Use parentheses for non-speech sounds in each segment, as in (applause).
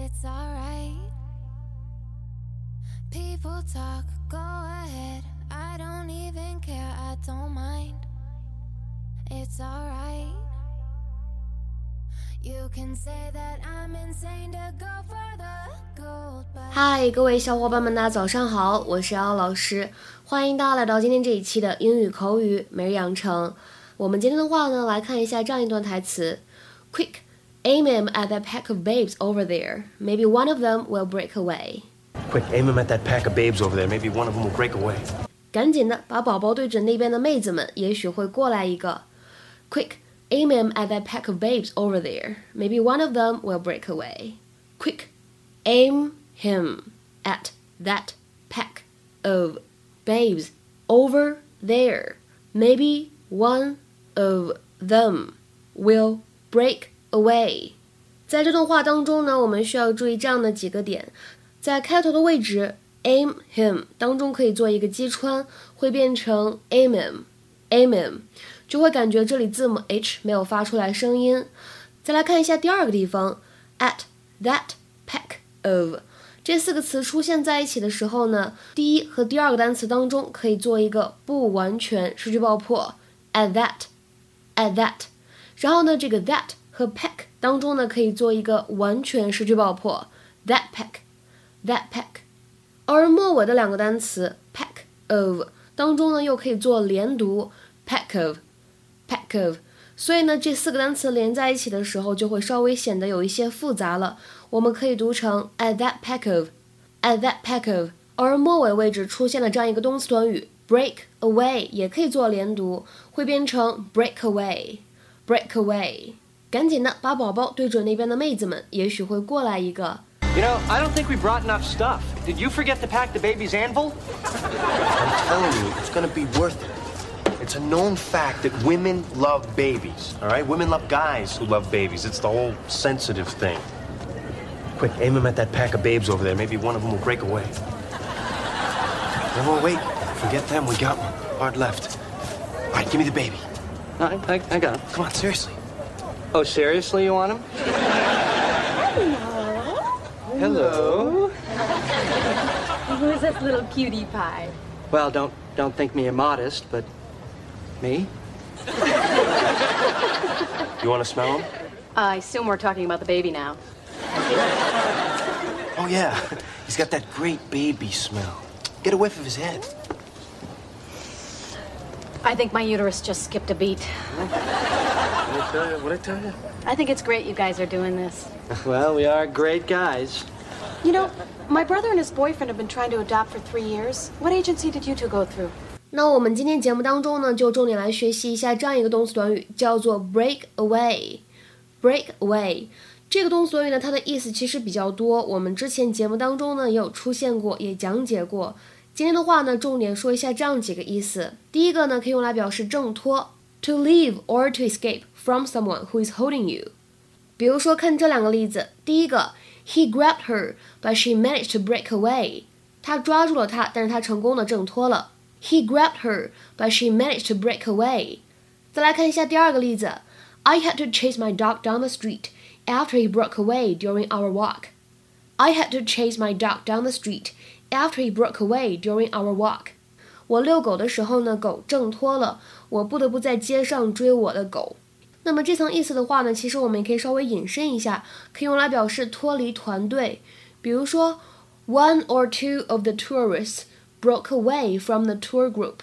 It's alright. People talk, go ahead. I don't even care, I don't mind. It's alright. You can say that I'm insane to go for the gold, but 嗨，各位小伙伴们，大家早上好，我是姚老师，欢迎大家来到今天这一期的英语口语每日养成。我们今天的话呢，来看一下这样一段台词：Quick, aim him at that pack of babes over there. Maybe one of them will break away. Quick, aim him at that pack of babes over there. Maybe one of them will break away. 赶紧的把宝宝对准那边的妹子们，也许会过来一个。Quick, aim him at that pack of babes over there. Maybe one of them will break away. Quick, aim him at that pack of babes over there. Maybe one of them will break away. 在这段话当中呢，我们需要注意这样的几个点，在开头的位置 aim him 当中可以做一个击穿，会变成 aim him，aim him，就会感觉这里字母 h 没有发出来声音。再来看一下第二个地方，at that pack of 这四个词出现在一起的时候呢，第一和第二个单词当中可以做一个不完全失去爆破，at that，at that，然后呢，这个 that 和 pack 当中呢可以做一个完全失去爆破，that pack，that pack。而末尾的两个单词 pack of 当中呢，又可以做连读 pack of，pack of。所以呢，这四个单词连在一起的时候，就会稍微显得有一些复杂了。我们可以读成 at that pack of，at that pack of。而末尾位置出现了这样一个动词短语 break away，也可以做连读，会变成 break away，break away。赶紧的把宝宝对准那边的妹子们，也许会过来一个。 You know, I don't think we brought enough stuff. Did you forget to pack the baby's anvil? I'm telling you, it's gonna be worth it. It's a known fact that women love babies, all right? Women love guys who love babies. It's the whole sensitive thing. Quick, aim him at that pack of babes over there. Maybe one of them will break away. No, no, wait. Forget them. We got one. Hard left. All right, give me the baby. I, I, I got him. Come on, seriously. Oh, seriously, you want him? Hello. Hello. Who's this little cutie pie? Well, don't don't think me immodest, but me. You want to smell him? Uh, I assume we're talking about the baby now. Oh, yeah. He's got that great baby smell. Get a whiff of his head. I think my uterus just skipped a beat. What I tell you? What I tell you? I think it's great you guys are doing this. (laughs) Well, we are great guys. You know, my brother and his boyfriend have been trying to adopt for three years. What agency did you two go through? 那我们今天节目当中呢，就重点来学习一下这样一个动词短语，叫做 break away。break away 这个动词短语呢，它的意思其实比较多，我们之前节目当中呢也有出现过，也讲解过。 今天的话呢，重点说一下这样几个意思。第一个呢，可以用来表示挣脱，to leave or to escape from someone who is holding you。比如说，看这两个例子，第一个，He grabbed her, but she managed to break away。他抓住了她，但是他成功的挣脱了。He grabbed her, but she managed to break away。再来看一下第二个例子，I had to chase my dog down the street after he broke away during our walk. I had to chase my dog down the street after he broke away during our walk. 我遛狗的时候呢，狗挣脱了，我不得不在街上追我的狗。那么这层意思的话呢，其实我们也可以稍微引申一下，可以用来表示脱离团队。比如说，One or two of the tourists broke away from the tour group。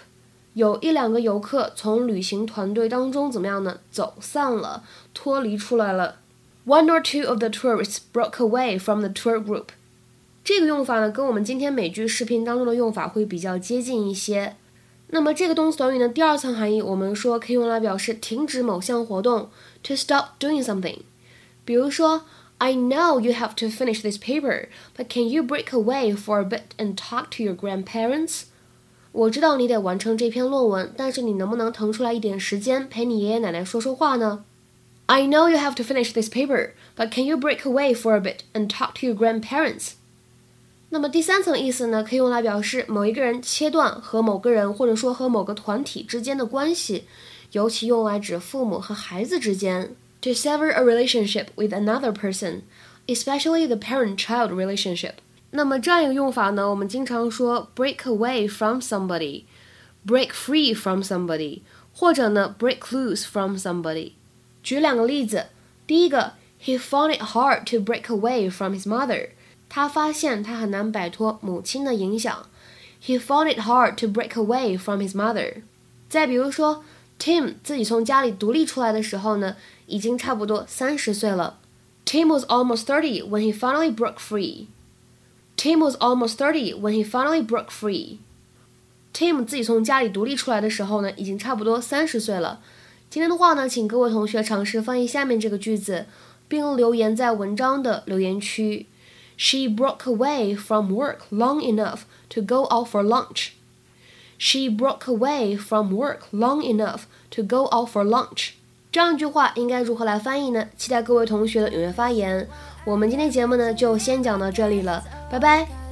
有一两个游客从旅行团队当中怎么样呢？走散了，脱离出来了。One or two of the tourists broke away from the tour group。这个用法呢，跟我们今天美剧视频当中的用法会比较接近一些。那么这个动词短语呢，第二层含义我们说可以用来表示停止某项活动，to stop doing something。比如说，I know you have to finish this paper, but can you break away for a bit and talk to your grandparents？我知道你得完成这篇论文，但是你能不能腾出来一点时间陪你爷爷奶奶说说话呢 ？I know you have to finish this paper, but can you break away for a bit and talk to your grandparents？那么第三层意思呢，可以用来表示某一个人切断和某个人或者说和某个团体之间的关系，尤其用来指父母和孩子之间。To sever a relationship with another person, especially the parent-child relationship。那么这样一个用法呢，我们经常说 break away from somebody。break free from somebody，或者呢 break loose from somebody。 举两个例子，第一个，He found it hard to break away from his mother。他发现他很难摆脱母亲的影响。He found it hard to break away from his mother。再比如说，Tim 自己从家里独立出来的时候呢，已经差不多三十岁了。Tim was almost thirty when he finally broke free. Tim was almost thirty when he finally broke free. Tim 自己从家里独立出来的时候呢，已经差不多三十岁了。 今天的话呢，请各位同学尝试翻译下面这个句子，并留言在文章的留言区。She broke away from work long enough to go out for lunch. She broke away from work long enough to go out for lunch. 这样一句话应该如何来翻译呢？期待各位同学的踊跃发言。我们今天节目呢就先讲到这里了，拜拜。